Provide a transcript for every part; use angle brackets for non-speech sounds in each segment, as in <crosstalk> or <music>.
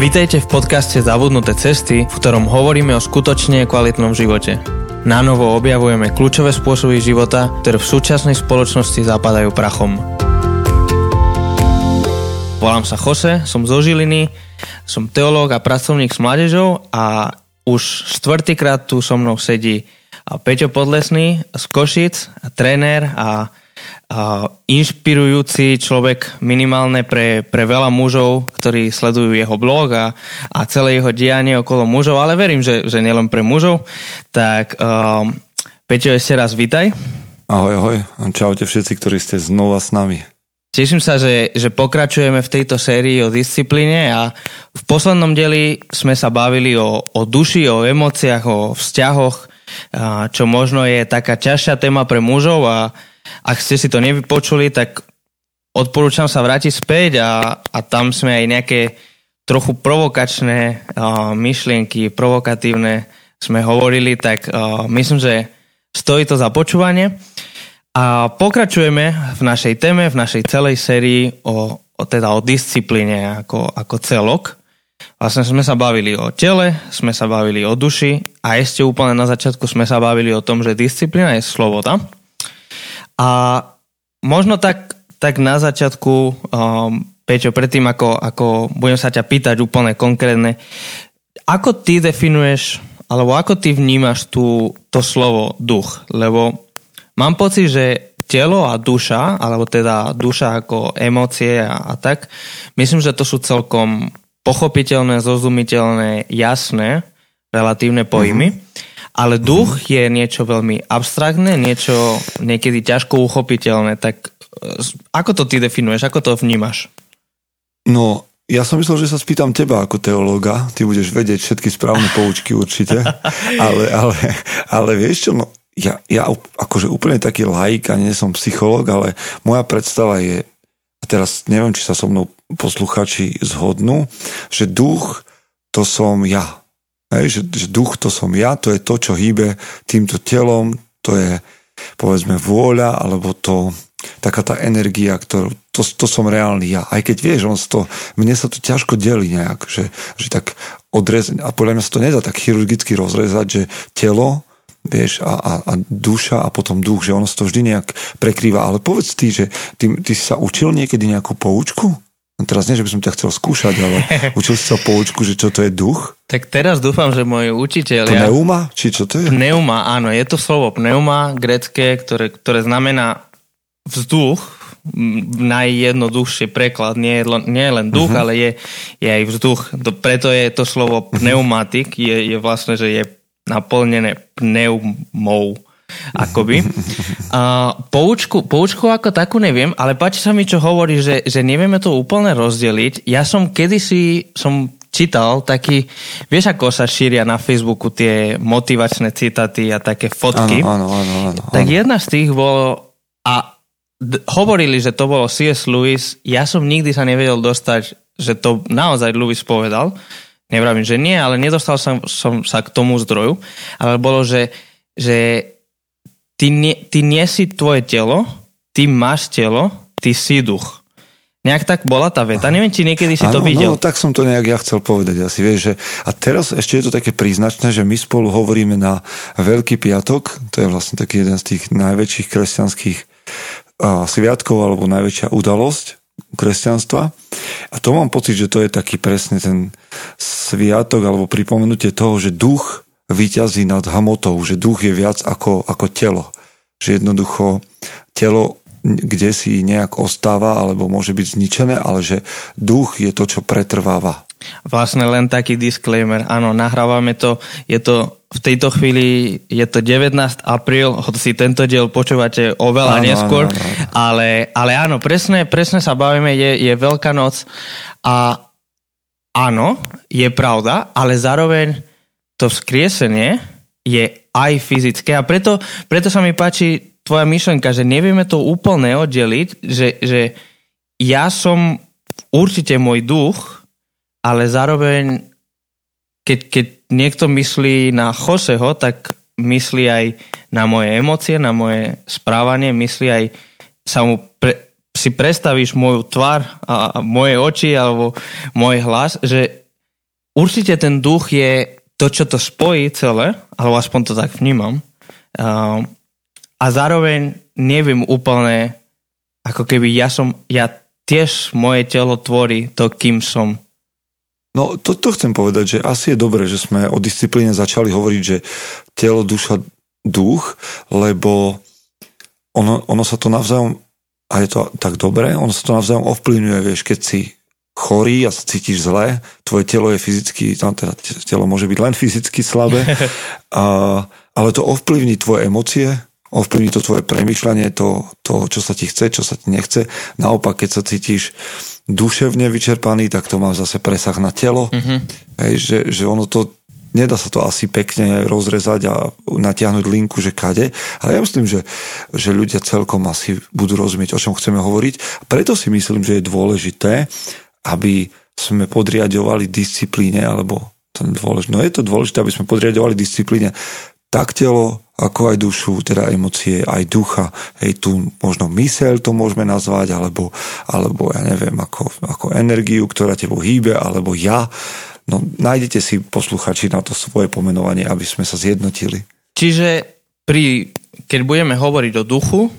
Vítejte v podcaste Zabudnuté cesty, v ktorom hovoríme o skutočne kvalitnom živote. Na objavujeme kľúčové spôsoby života, ktoré v súčasnej spoločnosti zapadajú prachom. Volám sa Jose, som zo Žiliny, som teológ a pracovník s mládežou a už štvrtýkrát tu so mnou sedí Peťo Podlesný z Košic, tréner a inšpirujúci človek minimálne pre, pre veľa mužov, ktorí sledujú jeho blog a, a celé jeho dianie okolo mužov, ale verím, že, že nielen pre mužov. Tak um, Peťo, ešte raz vítaj. Ahoj, ahoj. Čaute všetci, ktorí ste znova s nami. Teším sa, že, že pokračujeme v tejto sérii o disciplíne a v poslednom dieli sme sa bavili o, o duši, o emóciách, o vzťahoch, čo možno je taká ťažšia téma pre mužov a, ak ste si to nevypočuli, tak odporúčam sa vrátiť späť a, a tam sme aj nejaké trochu provokačné uh, myšlienky, provokatívne sme hovorili, tak uh, myslím, že stojí to za počúvanie. A pokračujeme v našej téme, v našej celej sérii o, o, teda o disciplíne ako, ako celok. Vlastne sme sa bavili o tele, sme sa bavili o duši a ešte úplne na začiatku sme sa bavili o tom, že disciplína je sloboda. A možno tak, tak na začiatku, um, Peťo, predtým ako, ako budem sa ťa pýtať úplne konkrétne, ako ty definuješ, alebo ako ty vnímaš tú, to slovo duch? Lebo mám pocit, že telo a duša, alebo teda duša ako emócie a, a tak, myslím, že to sú celkom pochopiteľné, zrozumiteľné, jasné, relatívne pojmy. Mm-hmm. Ale duch je niečo veľmi abstraktné, niečo niekedy ťažko uchopiteľné. Tak e, ako to ty definuješ, ako to vnímaš? No, ja som myslel, že sa spýtam teba ako teológa, ty budeš vedieť všetky správne poučky určite, <laughs> ale, ale, ale vieš čo, no, ja, ja akože úplne taký laik a nie som psychológ, ale moja predstava je, a teraz neviem, či sa so mnou posluchači zhodnú, že duch to som ja. Hej, že, že duch to som ja, to je to, čo hýbe týmto telom, to je povedzme vôľa, alebo to taká tá energia, ktorú, to, to som reálny ja. Aj keď vieš, on to, mne sa to ťažko delí nejak, že, že tak odrezať, a podľa mňa sa to nedá tak chirurgicky rozrezať, že telo, vieš, a, a, a duša a potom duch, že ono sa to vždy nejak prekrýva. Ale povedz ty, že ty, ty si sa učil niekedy nejakú poučku? No teraz nie, že by som ťa chcel skúšať, ale <laughs> učil si sa poučku, že čo to je duch? Tak teraz dúfam, že môj učiteľ... Pneuma? Či čo to je? Pneuma, áno, je to slovo pneuma, grecké, ktoré, ktoré znamená vzduch, najjednoduchšie preklad, nie je, nie je len duch, uh-huh. ale je, je aj vzduch. Preto je to slovo pneumatik, je, je vlastne, že je naplnené pneumou akoby. A poučku, poučku ako takú neviem, ale páči sa mi, čo hovorí, že, že nevieme to úplne rozdeliť. Ja som kedysi som čítal taký, vieš ako sa šíria na Facebooku tie motivačné citáty a také fotky. Áno, áno, áno, áno, Tak jedna z tých bolo a d- hovorili, že to bolo C.S. Lewis. Ja som nikdy sa nevedel dostať, že to naozaj Lewis povedal. Nevravím, že nie, ale nedostal som, som sa k tomu zdroju. Ale bolo, že, že ty nie, ty nie si tvoje telo, ty máš telo, ty si duch. Nejak tak bola tá veta. Aha. Neviem, či niekedy si ano, to videl. No, tak som to nejak ja chcel povedať. Asi vieš, že... A teraz ešte je to také príznačné, že my spolu hovoríme na Veľký piatok. To je vlastne taký jeden z tých najväčších kresťanských uh, sviatkov alebo najväčšia udalosť kresťanstva. A to mám pocit, že to je taký presne ten sviatok alebo pripomenutie toho, že duch výťazí nad hamotou, že duch je viac ako, ako telo. Že jednoducho telo kde si nejak ostáva alebo môže byť zničené, ale že duch je to, čo pretrváva. Vlastne len taký disclaimer. Áno, nahrávame to, je to v tejto chvíli je to 19. apríl, hoci tento diel počúvate oveľa áno, neskôr, áno, áno. Ale, ale áno, presne, presne sa bavíme, je, je Veľká noc a áno, je pravda, ale zároveň to vzkriesenie je aj fyzické a preto, preto sa mi páči tvoja myšlenka, že nevieme to úplne oddeliť, že, že ja som určite môj duch, ale zároveň keď, keď niekto myslí na Joseho, tak myslí aj na moje emócie, na moje správanie, myslí aj sa mu pre, si predstavíš moju tvár a, a moje oči alebo môj hlas, že určite ten duch je to, čo to spojí celé, alebo aspoň to tak vnímam. Uh, a zároveň neviem úplne, ako keby ja som, ja tiež moje telo tvorí to, kým som. No, to, to chcem povedať, že asi je dobré, že sme o disciplíne začali hovoriť, že telo, duša, duch, lebo ono, ono sa to navzájom, a je to tak dobré, ono sa to navzájom ovplyvňuje, vieš, keď si chorý a cítiš zle, tvoje telo je fyzicky, no teda telo môže byť len fyzicky slabé, <laughs> a, ale to ovplyvní tvoje emócie, ovplyvní to tvoje premyšľanie, to, to, čo sa ti chce, čo sa ti nechce. Naopak, keď sa cítiš duševne vyčerpaný, tak to má zase presah na telo. Mm-hmm. Hej, že, že ono to nedá sa to asi pekne rozrezať a natiahnuť linku, že kade, ale ja myslím, že, že ľudia celkom asi budú rozumieť, o čom chceme hovoriť. Preto si myslím, že je dôležité, aby sme podriadovali disciplíne, alebo to dôležité, no je to dôležité, aby sme podriadovali disciplíne tak telo, ako aj dušu, teda emócie, aj ducha. Hej, tu možno myseľ to môžeme nazvať, alebo, alebo ja neviem, ako, ako energiu, ktorá tebou hýbe, alebo ja. No nájdete si posluchači na to svoje pomenovanie, aby sme sa zjednotili. Čiže pri, keď budeme hovoriť o duchu,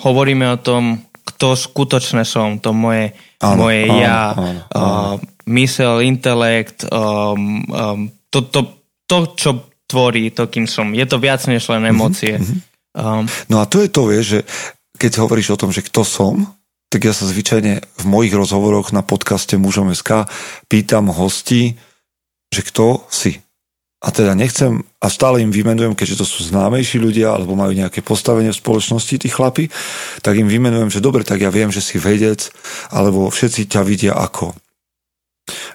hovoríme o tom, kto skutočne som, to moje, áno, moje áno, ja, áno, áno. Uh, mysel, intelekt, um, um, to, to, to, čo tvorí to, kým som. Je to viac než len mhm, emócie. Mm-hmm. Um, no a to je to, vieš, že keď hovoríš o tom, že kto som, tak ja sa zvyčajne v mojich rozhovoroch na podcaste Mužom SK pýtam hostí, že kto si. A teda nechcem, a stále im vymenujem, keďže to sú známejší ľudia, alebo majú nejaké postavenie v spoločnosti, tí chlapi, tak im vymenujem, že dobre, tak ja viem, že si vedec, alebo všetci ťa vidia ako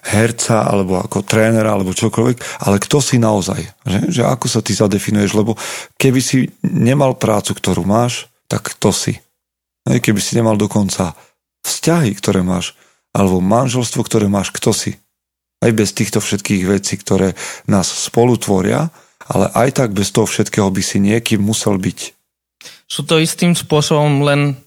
herca, alebo ako trénera, alebo čokoľvek, ale kto si naozaj? Že, že ako sa ty zadefinuješ? Lebo keby si nemal prácu, ktorú máš, tak kto si? Keby si nemal dokonca vzťahy, ktoré máš, alebo manželstvo, ktoré máš, kto si? Aj bez týchto všetkých vecí, ktoré nás spolu tvoria, ale aj tak bez toho všetkého by si niekým musel byť. Sú to istým spôsobom len,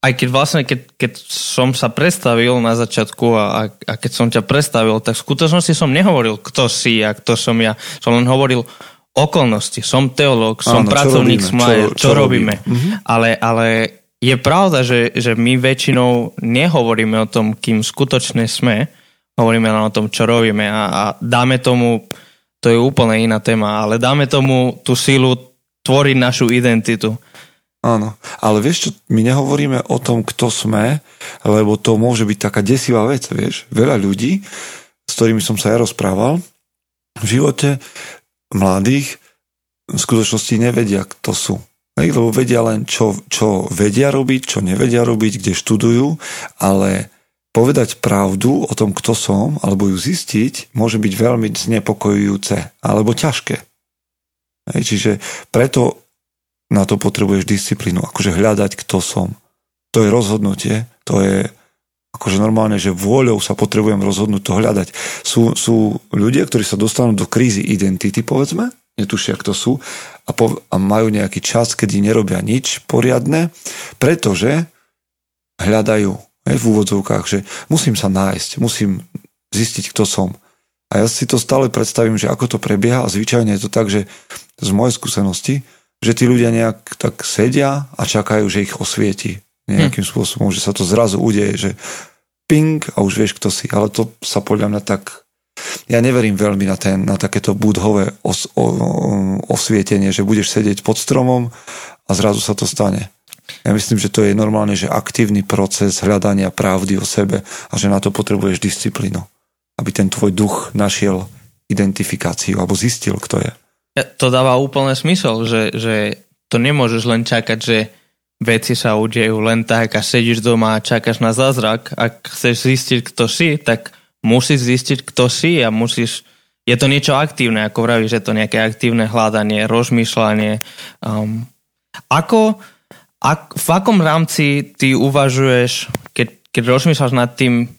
aj keď vlastne, keď, keď som sa predstavil na začiatku a, a keď som ťa predstavil, tak v skutočnosti som nehovoril, kto si a kto som ja. Som len hovoril okolnosti. Som teológ, som Áno, pracovník čo robíme, čo, čo, čo robíme. robíme. Mhm. Ale, ale je pravda, že, že my väčšinou nehovoríme o tom, kým skutočne sme, hovoríme len o tom, čo robíme a, a dáme tomu, to je úplne iná téma, ale dáme tomu tú sílu tvoriť našu identitu. Áno, ale vieš čo, my nehovoríme o tom, kto sme, lebo to môže byť taká desivá vec, vieš. Veľa ľudí, s ktorými som sa ja rozprával, v živote mladých v skutočnosti nevedia, kto sú. Lebo vedia len, čo, čo vedia robiť, čo nevedia robiť, kde študujú, ale povedať pravdu o tom, kto som, alebo ju zistiť, môže byť veľmi znepokojujúce alebo ťažké. Hej, čiže preto na to potrebuješ disciplínu, akože hľadať, kto som. To je rozhodnutie, to je akože normálne, že vôľou sa potrebujem rozhodnúť to hľadať. Sú, sú ľudia, ktorí sa dostanú do krízy identity, povedzme, netušia, kto sú, a, po, a majú nejaký čas, kedy nerobia nič poriadne, pretože hľadajú aj v úvodzovkách, že musím sa nájsť, musím zistiť, kto som. A ja si to stále predstavím, že ako to prebieha a zvyčajne je to tak, že z mojej skúsenosti, že tí ľudia nejak tak sedia a čakajú, že ich osvieti nejakým hm. spôsobom, že sa to zrazu udeje, že ping a už vieš, kto si. Ale to sa podľa mňa tak... Ja neverím veľmi na, ten, na takéto budhové os, o, osvietenie, že budeš sedieť pod stromom a zrazu sa to stane. Ja myslím, že to je normálne, že aktívny proces hľadania pravdy o sebe a že na to potrebuješ disciplínu. Aby ten tvoj duch našiel identifikáciu alebo zistil, kto je. To dáva úplne smysel, že, že to nemôžeš len čakať, že veci sa udejú len tak a sedíš doma a čakáš na zázrak. Ak chceš zistiť, kto si, tak musíš zistiť, kto si a musíš je to niečo aktívne, ako vravíš, že to nejaké aktívne hľadanie, rozmýšľanie. Um, ako, ak, v akom rámci ty uvažuješ, keď, keď rozmýšľaš nad tým,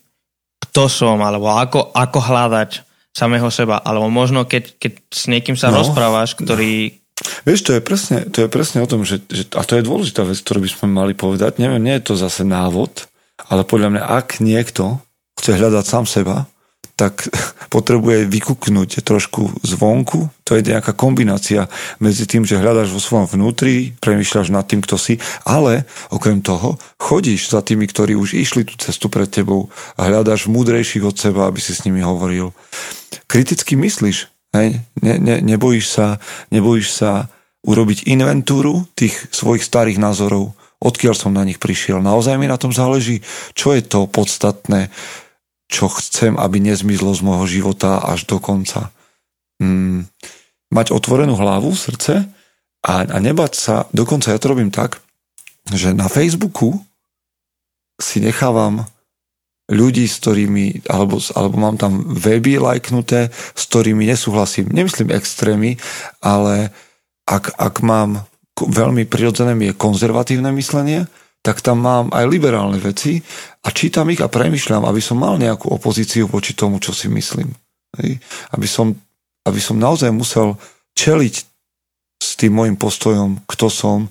kto som, alebo ako, ako hľadať samého seba, alebo možno keď, keď s niekým sa no, rozprávaš, ktorý... Vieš, to je presne, to je presne o tom, že, že, a to je dôležitá vec, ktorú by sme mali povedať, neviem, nie je to zase návod, ale podľa mňa, ak niekto chce hľadať sám seba, tak <laughs> potrebuje vykuknúť trošku zvonku. To je nejaká kombinácia medzi tým, že hľadaš vo svojom vnútri, premýšľaš nad tým, kto si, ale okrem toho chodíš za tými, ktorí už išli tú cestu pred tebou a hľadaš múdrejších od seba, aby si s nimi hovoril. Kriticky myslíš, hej? Ne, ne, nebojíš, sa, nebojíš sa urobiť inventúru tých svojich starých názorov, odkiaľ som na nich prišiel. Naozaj mi na tom záleží, čo je to podstatné, čo chcem, aby nezmizlo z môjho života až do konca. Mm, mať otvorenú hlavu, srdce a, a nebať sa, dokonca ja to robím tak, že na Facebooku si nechávam ľudí, s ktorými, alebo, alebo mám tam weby lajknuté, s ktorými nesúhlasím. Nemyslím extrémy, ale ak, ak mám veľmi prirodzené je konzervatívne myslenie, tak tam mám aj liberálne veci a čítam ich a premyšľam, aby som mal nejakú opozíciu voči tomu, čo si myslím. Aby, som, aby som naozaj musel čeliť s tým môjim postojom, kto som,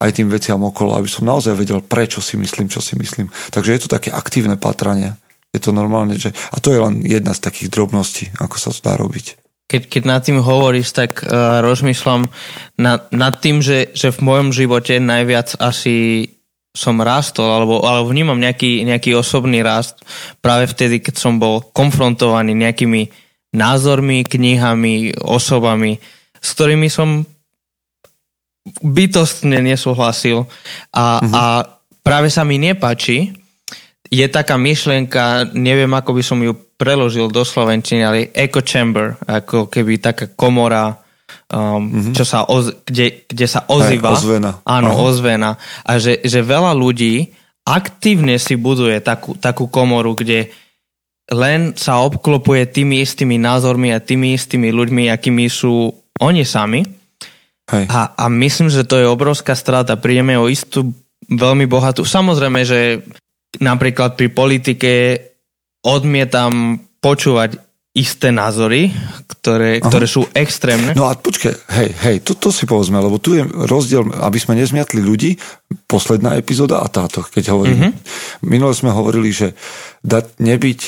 aj tým veciam okolo, aby som naozaj vedel, prečo si myslím, čo si myslím. Takže je to také aktívne patranie. Je to normálne, že... A to je len jedna z takých drobností, ako sa to dá robiť. Keď, keď nad tým hovoríš, tak uh, rozmýšľam nad, nad tým, že, že v mojom živote najviac asi som rástol, alebo, alebo vnímam nejaký, nejaký osobný rast práve vtedy, keď som bol konfrontovaný nejakými názormi, knihami, osobami, s ktorými som bytostne nesúhlasil a, uh-huh. a práve sa mi nepáči, je taká myšlienka, neviem ako by som ju preložil do slovenčiny, ale echo chamber, ako keby taká komora um, mm-hmm. čo sa oz, kde, kde sa ozýva. Aj, ozvena. Áno, Aha. ozvena. A že, že veľa ľudí aktívne si buduje takú, takú komoru, kde len sa obklopuje tými istými názormi a tými istými ľuďmi, akými sú oni sami. Hej. A, a myslím, že to je obrovská strata. Prídeme o istú veľmi bohatú. Samozrejme, že napríklad pri politike odmietam počúvať isté názory, ktoré, ktoré sú extrémne. No a počkaj, hej, hej, to, to si povedzme, lebo tu je rozdiel, aby sme nezmiatli ľudí, posledná epizóda a táto, keď hovoríme. Mm-hmm. Minule sme hovorili, že dať nebyť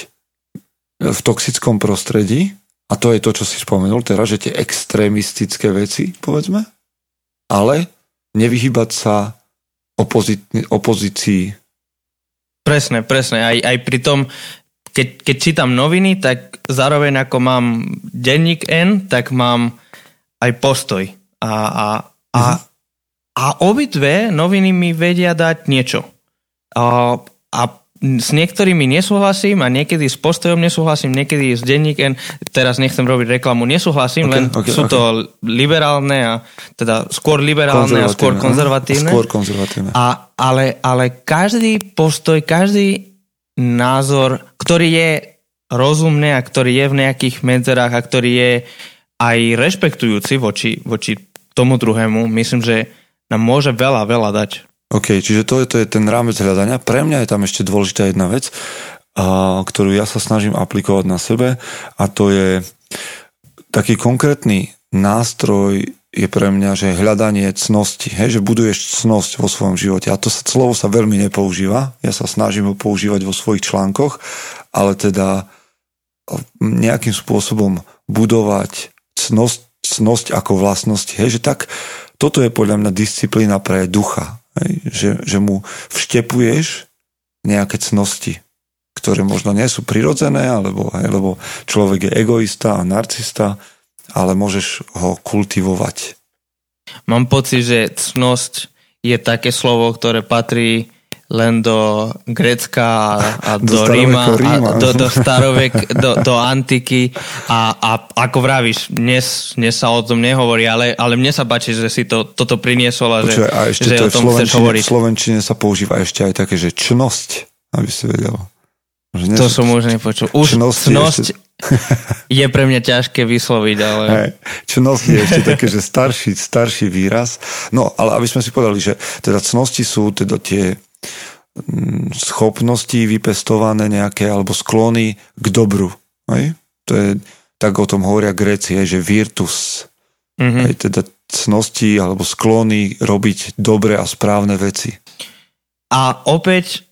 v toxickom prostredí, a to je to, čo si spomenul teraz, že tie extrémistické veci, povedzme, ale nevyhybať sa opozit, opozícii. Presne, presne. Aj, aj pri tom, keď, keď čítam noviny, tak zároveň ako mám denník N, tak mám aj postoj. A, a, a, uh-huh. a obidve noviny mi vedia dať niečo. A, a s niektorými nesúhlasím a niekedy s postojom nesúhlasím, niekedy s denníkem, teraz nechcem robiť reklamu, nesúhlasím, okay, len okay, sú okay. to liberálne a teda skôr liberálne a skôr konzervatívne. Skôr konzervatívne. A, ale, ale každý postoj, každý názor, ktorý je rozumný a ktorý je v nejakých medzerách a ktorý je aj rešpektujúci voči, voči tomu druhému, myslím, že nám môže veľa, veľa dať. OK, čiže to je, to je ten rámec hľadania. Pre mňa je tam ešte dôležitá jedna vec, a, ktorú ja sa snažím aplikovať na sebe a to je taký konkrétny nástroj je pre mňa, že hľadanie cnosti, hej, že buduješ cnosť vo svojom živote. A to sa, slovo sa veľmi nepoužíva. Ja sa snažím ho používať vo svojich článkoch, ale teda nejakým spôsobom budovať cnosť, cnosť ako vlastnosť. Hej, že tak, toto je podľa mňa disciplína pre ducha. Hej, že, že mu vštepuješ nejaké cnosti, ktoré možno nie sú prirodzené, alebo, hej, lebo človek je egoista a narcista, ale môžeš ho kultivovať. Mám pocit, že cnosť je také slovo, ktoré patrí len do Grécka a, a <laughs> do, do Ríma, Ríma. A do, do starovek, do, do antiky a, a ako vravíš, dnes, dnes sa o tom nehovorí, ale, ale mne sa páči, že si to, toto priniesol a Počuva, že, a ešte že to o tom chceš hovoriť. V Slovenčine sa používa ešte aj také, že čnosť, aby si vedel. Že to som už nepočul. Už čnosť, čnosť ešte je pre mňa ťažké vysloviť, ale... Hey, cnosti je ešte také, že starší, starší výraz. No, ale aby sme si povedali, že teda cnosti sú teda tie mm, schopnosti vypestované nejaké alebo sklony k dobru. Hej? To je, tak o tom hovoria Gréci, že virtus. Mm-hmm. Hej, teda cnosti alebo sklony robiť dobre a správne veci. A opäť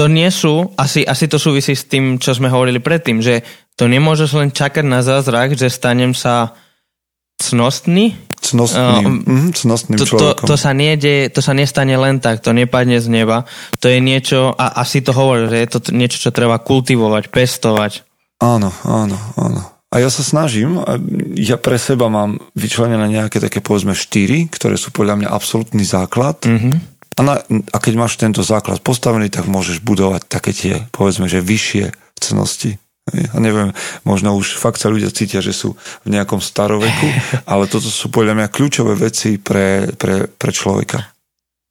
to nie sú, asi, asi to súvisí s tým, čo sme hovorili predtým, že to nemôžeš len čakať na zázrak, že stanem sa cnostný. Cnostným, uh, mm, cnostným to, to, to, sa nejde, to sa nestane len tak, to nepadne z neba. To je niečo, a asi to hovorí, že je to niečo, čo treba kultivovať, pestovať. Áno, áno, áno. A ja sa snažím, ja pre seba mám vyčlenené nejaké také povedzme štyri, ktoré sú podľa mňa absolútny základ. Mm-hmm. A, na, a keď máš tento základ postavený, tak môžeš budovať také tie, povedzme, že vyššie cnosti. Ja neviem, možno už fakt sa ľudia cítia, že sú v nejakom staroveku, <laughs> ale toto sú podľa mňa kľúčové veci pre, pre, pre človeka.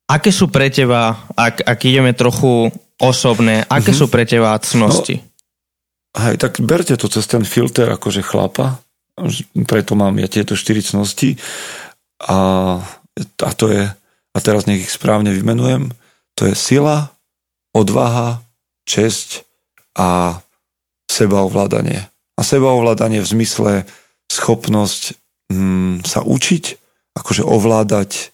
Aké sú pre teba, ak, ak ideme trochu osobné, aké mm-hmm. sú pre teba cnosti? No, Hej, tak berte to cez ten filter akože chlapa, preto mám ja tieto štyri cnosti a, a to je, a teraz nech ich správne vymenujem, to je sila, odvaha, česť a sebaovládanie. A sebaovládanie v zmysle schopnosť hm, sa učiť, akože ovládať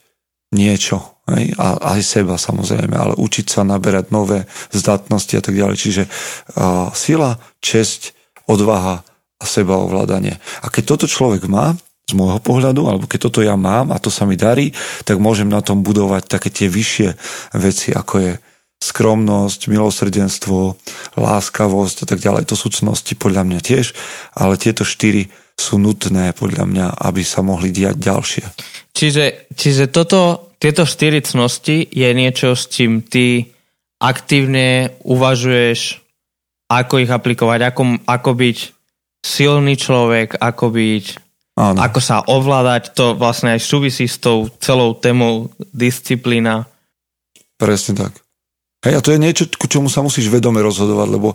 niečo, Hej? A aj seba samozrejme, ale učiť sa naberať nové zdatnosti a tak ďalej. Čiže uh, sila, česť, odvaha a sebaovládanie. A keď toto človek má, z môjho pohľadu, alebo keď toto ja mám a to sa mi darí, tak môžem na tom budovať také tie vyššie veci, ako je skromnosť, milosrdenstvo, láskavosť a tak ďalej. To sú cnosti podľa mňa tiež, ale tieto štyri sú nutné podľa mňa, aby sa mohli diať ďalšie. Čiže, čiže toto tieto štyri cnosti je niečo, s čím ty aktívne uvažuješ, ako ich aplikovať, ako, ako byť silný človek, ako byť, Áno. ako sa ovládať, to vlastne aj súvisí s tou celou témou disciplína. Presne tak. Hej, a to je niečo, ku čomu sa musíš vedome rozhodovať, lebo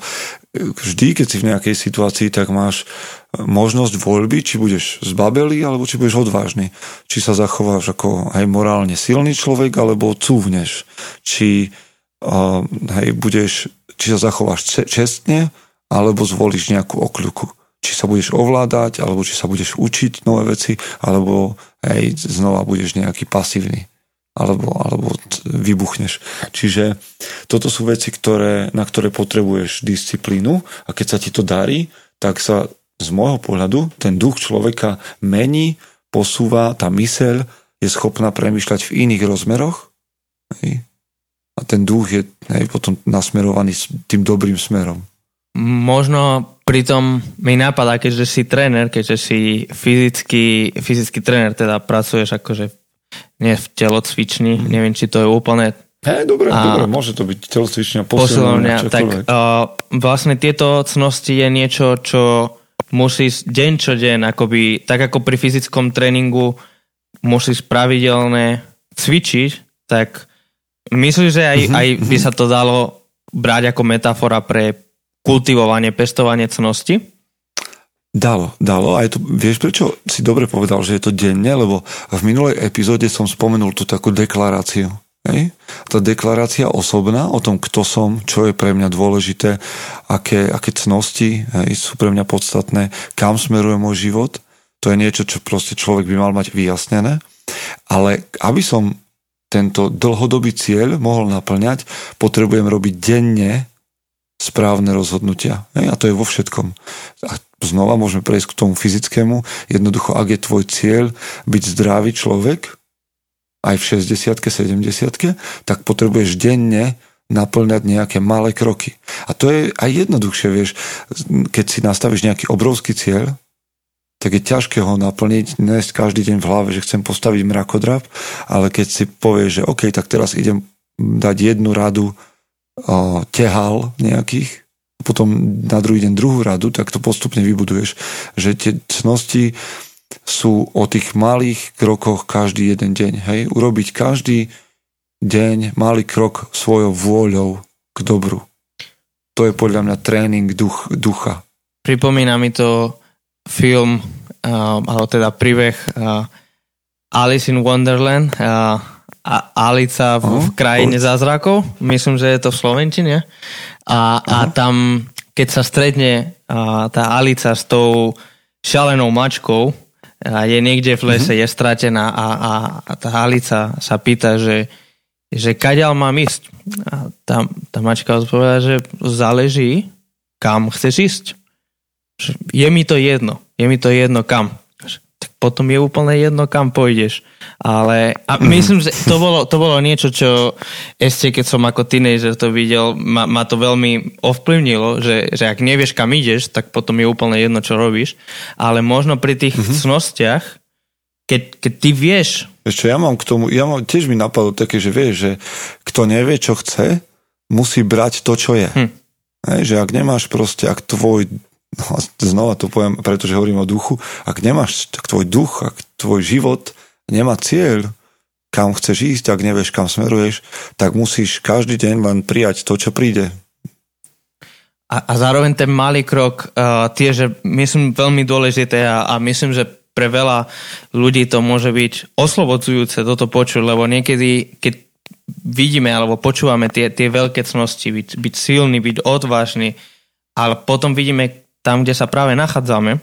vždy, keď si v nejakej situácii, tak máš možnosť voľby, či budeš zbabelý, alebo či budeš odvážny. Či sa zachováš ako aj morálne silný človek, alebo cúvneš. Či, uh, hej, budeš, či sa zachováš čestne, alebo zvolíš nejakú okľuku. Či sa budeš ovládať, alebo či sa budeš učiť nové veci, alebo hej, znova budeš nejaký pasívny alebo, alebo vybuchneš. Čiže toto sú veci, ktoré, na ktoré potrebuješ disciplínu a keď sa ti to darí, tak sa z môjho pohľadu ten duch človeka mení, posúva, tá myseľ je schopná premyšľať v iných rozmeroch a ten duch je potom nasmerovaný tým dobrým smerom. Možno pritom mi napadá, keďže si tréner, keďže si fyzický, fyzický tréner, teda pracuješ akože nie v telocvični, neviem, či to je úplne Hej, dobre, a, dobre, môže to byť telocvičňa, posilovňa, tak uh, vlastne tieto cnosti je niečo, čo musíš deň čo deň, akoby, tak ako pri fyzickom tréningu musíš pravidelne cvičiť, tak myslím, že aj, uh-huh, aj by sa to dalo brať ako metafora pre kultivovanie, pestovanie cnosti? Dalo, dalo. Aj to, vieš, prečo si dobre povedal, že je to denne? Lebo v minulej epizóde som spomenul tú takú deklaráciu. Hej? Tá deklarácia osobná o tom, kto som, čo je pre mňa dôležité, aké, aké cnosti hej, sú pre mňa podstatné, kam smeruje môj život. To je niečo, čo proste človek by mal mať vyjasnené. Ale aby som tento dlhodobý cieľ mohol naplňať, potrebujem robiť denne správne rozhodnutia. A to je vo všetkom. A znova môžeme prejsť k tomu fyzickému. Jednoducho, ak je tvoj cieľ byť zdravý človek, aj v 60 70 tak potrebuješ denne naplňať nejaké malé kroky. A to je aj jednoduchšie, vieš, keď si nastavíš nejaký obrovský cieľ, tak je ťažké ho naplniť, nesť každý deň v hlave, že chcem postaviť mrakodrap, ale keď si povieš, že OK, tak teraz idem dať jednu radu o, tehal nejakých, potom na druhý deň druhú radu, tak to postupne vybuduješ. Že tie cnosti sú o tých malých krokoch každý jeden deň. Hej? Urobiť každý deň malý krok svojou vôľou k dobru. To je podľa mňa tréning duch, ducha. Pripomína mi to film, uh, alebo teda príbeh uh, Alice in Wonderland, uh, a Alica v, uh, v krajine zázrakov. Myslím, že je to v Slovenčine. A, a tam, keď sa stretne a, tá Alica s tou šalenou mačkou, a je niekde v lese, uh-huh. je stratená a, a, a tá Alica sa pýta, že že kaďal mám ísť. A tá, tá mačka odpovedala, že záleží, kam chceš ísť. Je mi to jedno. Je mi to jedno kam. Potom je úplne jedno, kam pôjdeš. Ale a myslím, že to bolo, to bolo niečo, čo ešte keď som ako teenager to videl, ma, ma to veľmi ovplyvnilo, že, že ak nevieš, kam ideš, tak potom je úplne jedno, čo robíš. Ale možno pri tých mm-hmm. cnostiach, keď, keď ty vieš... Ešte ja mám k tomu, ja mám, tiež mi napadlo také, že vieš, že kto nevie, čo chce, musí brať to, čo je. Hm. Hej, že ak nemáš proste, ak tvoj no, znova to poviem, pretože hovorím o duchu, ak nemáš, ak tvoj duch, ak tvoj život nemá cieľ, kam chceš ísť, ak nevieš, kam smeruješ, tak musíš každý deň len prijať to, čo príde. A, a zároveň ten malý krok uh, tiež je, myslím, veľmi dôležité a, a myslím, že pre veľa ľudí to môže byť oslobodzujúce toto počuť, lebo niekedy, keď vidíme alebo počúvame tie, tie veľké cnosti, byť, byť silný, byť odvážny, ale potom vidíme tam, kde sa práve nachádzame,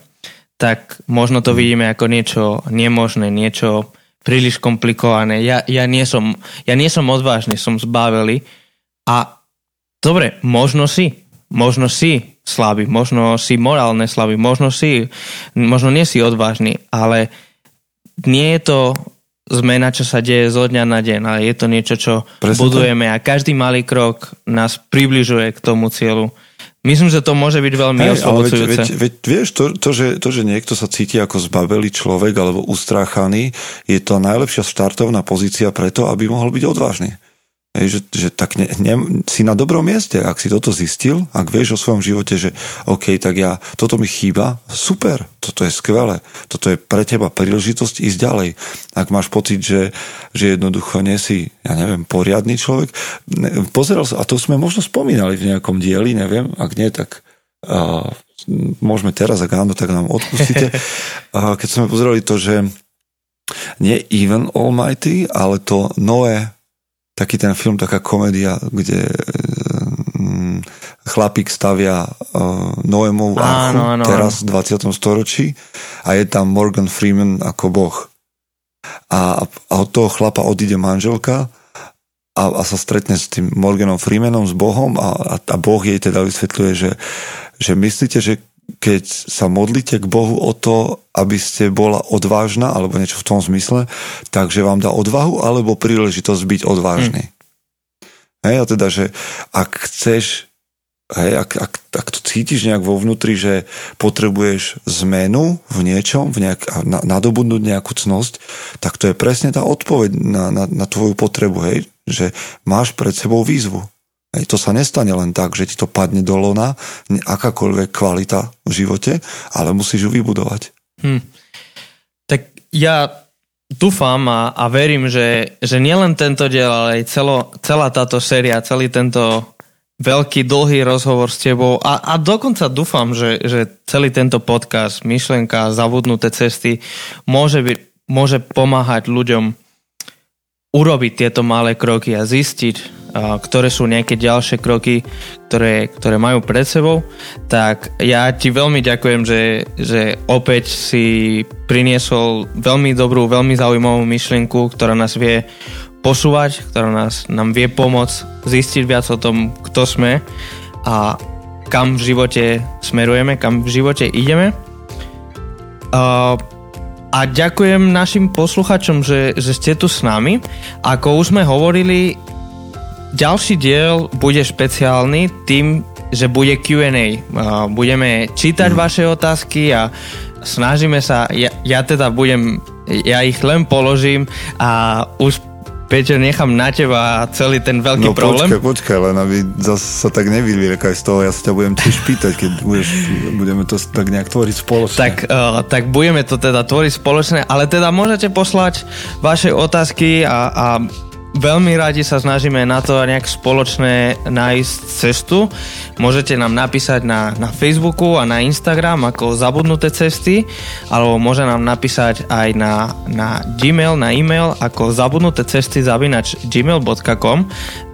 tak možno to vidíme ako niečo nemožné, niečo príliš komplikované. Ja, ja, nie, som, ja nie som odvážny, som zbaveli. A dobre, možno si, možno si slabý, možno si morálne slabý, možno si, možno nie si odvážny, ale nie je to zmena, čo sa deje zo dňa na deň, ale je to niečo, čo Presne budujeme a každý malý krok nás približuje k tomu cieľu. Myslím, že to môže byť veľmi hey, oslobodzujúce. Veď, veď, veď, vieš, to, to, že, to, že niekto sa cíti ako zbabelý človek alebo ustráchaný, je to najlepšia štartovná pozícia preto, aby mohol byť odvážny. Hej, že, že tak ne, ne, si na dobrom mieste, ak si toto zistil, ak vieš o svojom živote, že OK, tak ja, toto mi chýba, super, toto je skvelé, toto je pre teba príležitosť ísť ďalej. Ak máš pocit, že, že jednoducho nie si, ja neviem, poriadny človek, ne, pozeral sa, a to sme možno spomínali v nejakom dieli, neviem, ak nie, tak uh, môžeme teraz, ak áno, tak nám odpustíte. Uh, <laughs> keď sme pozerali to, že nie Even Almighty, ale to Noé taký ten film, taká komédia, kde mm, chlapík stavia uh, Noémovú archu áno, áno, teraz v 20. storočí a je tam Morgan Freeman ako boh. A, a od toho chlapa odíde manželka a, a sa stretne s tým Morganom Freemanom, s Bohom a, a, a Boh jej teda vysvetľuje, že, že myslíte, že keď sa modlíte k Bohu o to, aby ste bola odvážna, alebo niečo v tom zmysle, takže vám dá odvahu alebo príležitosť byť odvážny. Mm. Hej, a teda, že ak chceš, hej, ak, ak, ak to cítiš nejak vo vnútri, že potrebuješ zmenu v niečom, v nejak, na, nadobudnúť nejakú cnosť, tak to je presne tá odpoveď na, na, na tvoju potrebu, hej, že máš pred sebou výzvu. Hej, to sa nestane len tak, že ti to padne do lona, akákoľvek kvalita v živote, ale musíš ju vybudovať. Hm. Tak ja dúfam a, a verím, že, že nielen tento diel, ale aj celo, celá táto séria, celý tento veľký, dlhý rozhovor s tebou a, a dokonca dúfam, že, že celý tento podcast, myšlenka, zabudnuté cesty môže, byť, môže pomáhať ľuďom urobiť tieto malé kroky a zistiť, ktoré sú nejaké ďalšie kroky, ktoré, ktoré majú pred sebou, tak ja ti veľmi ďakujem, že, že opäť si priniesol veľmi dobrú, veľmi zaujímavú myšlienku, ktorá nás vie posúvať, ktorá nás, nám vie pomôcť zistiť viac o tom, kto sme a kam v živote smerujeme, kam v živote ideme. Uh, a ďakujem našim posluchačom, že, že ste tu s nami. Ako už sme hovorili, ďalší diel bude špeciálny tým, že bude Q&A. Budeme čítať mm. vaše otázky a snažíme sa, ja, ja teda budem, ja ich len položím a už Peťo, nechám na teba celý ten veľký no, problém. Počkaj, počkaj, len aby zase sa tak nevyliekaj z toho, ja sa ťa budem tiež pýtať, keď budeš, budeme to tak nejak tvoriť spoločne. Tak, uh, tak budeme to teda tvoriť spoločne, ale teda môžete poslať vaše otázky a, a veľmi radi sa snažíme na to nejak spoločné nájsť cestu. Môžete nám napísať na, na Facebooku a na Instagram ako Zabudnuté cesty, alebo môže nám napísať aj na, na Gmail, na e-mail ako zabudnuté cesty zavinač gmail.com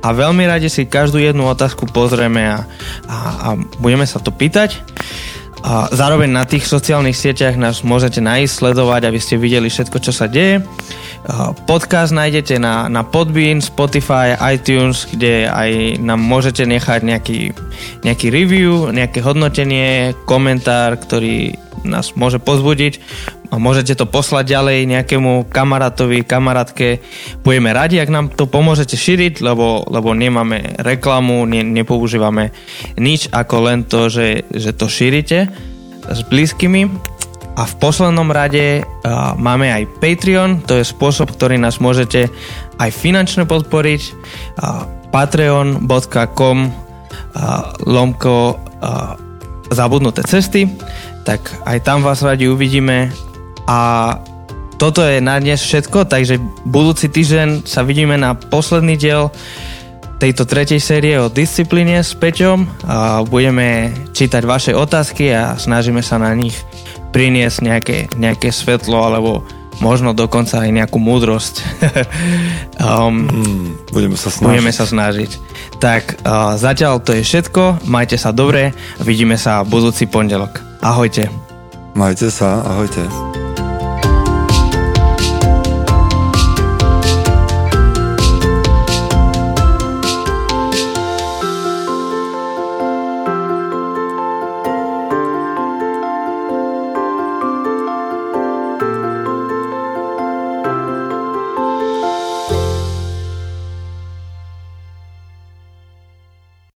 a veľmi radi si každú jednu otázku pozrieme a, a, a budeme sa to pýtať. A zároveň na tých sociálnych sieťach nás môžete nájsť, sledovať, aby ste videli všetko, čo sa deje. Podcast nájdete na, na Podbean, Spotify, iTunes, kde aj nám môžete nechať nejaký, nejaký review, nejaké hodnotenie, komentár, ktorý nás môže pozbudiť a môžete to poslať ďalej nejakému kamarátovi, kamarátke. Budeme radi, ak nám to pomôžete šíriť, lebo, lebo nemáme reklamu, ne, nepoužívame nič ako len to, že, že to šírite s blízkymi a v poslednom rade uh, máme aj Patreon, to je spôsob, ktorý nás môžete aj finančne podporiť. Uh, patreon.com uh, lomko uh, zabudnuté cesty, tak aj tam vás radi uvidíme. A toto je na dnes všetko, takže budúci týždeň sa vidíme na posledný diel tejto tretej série o disciplíne s Peťom. A budeme čítať vaše otázky a snažíme sa na nich priniesť nejaké, nejaké svetlo alebo možno dokonca aj nejakú múdrosť. <laughs> um, mm, budeme sa snažiť. Budeme sa snažiť. Tak uh, zatiaľ to je všetko, majte sa dobre, vidíme sa budúci pondelok. Ahojte. Majte sa, ahojte.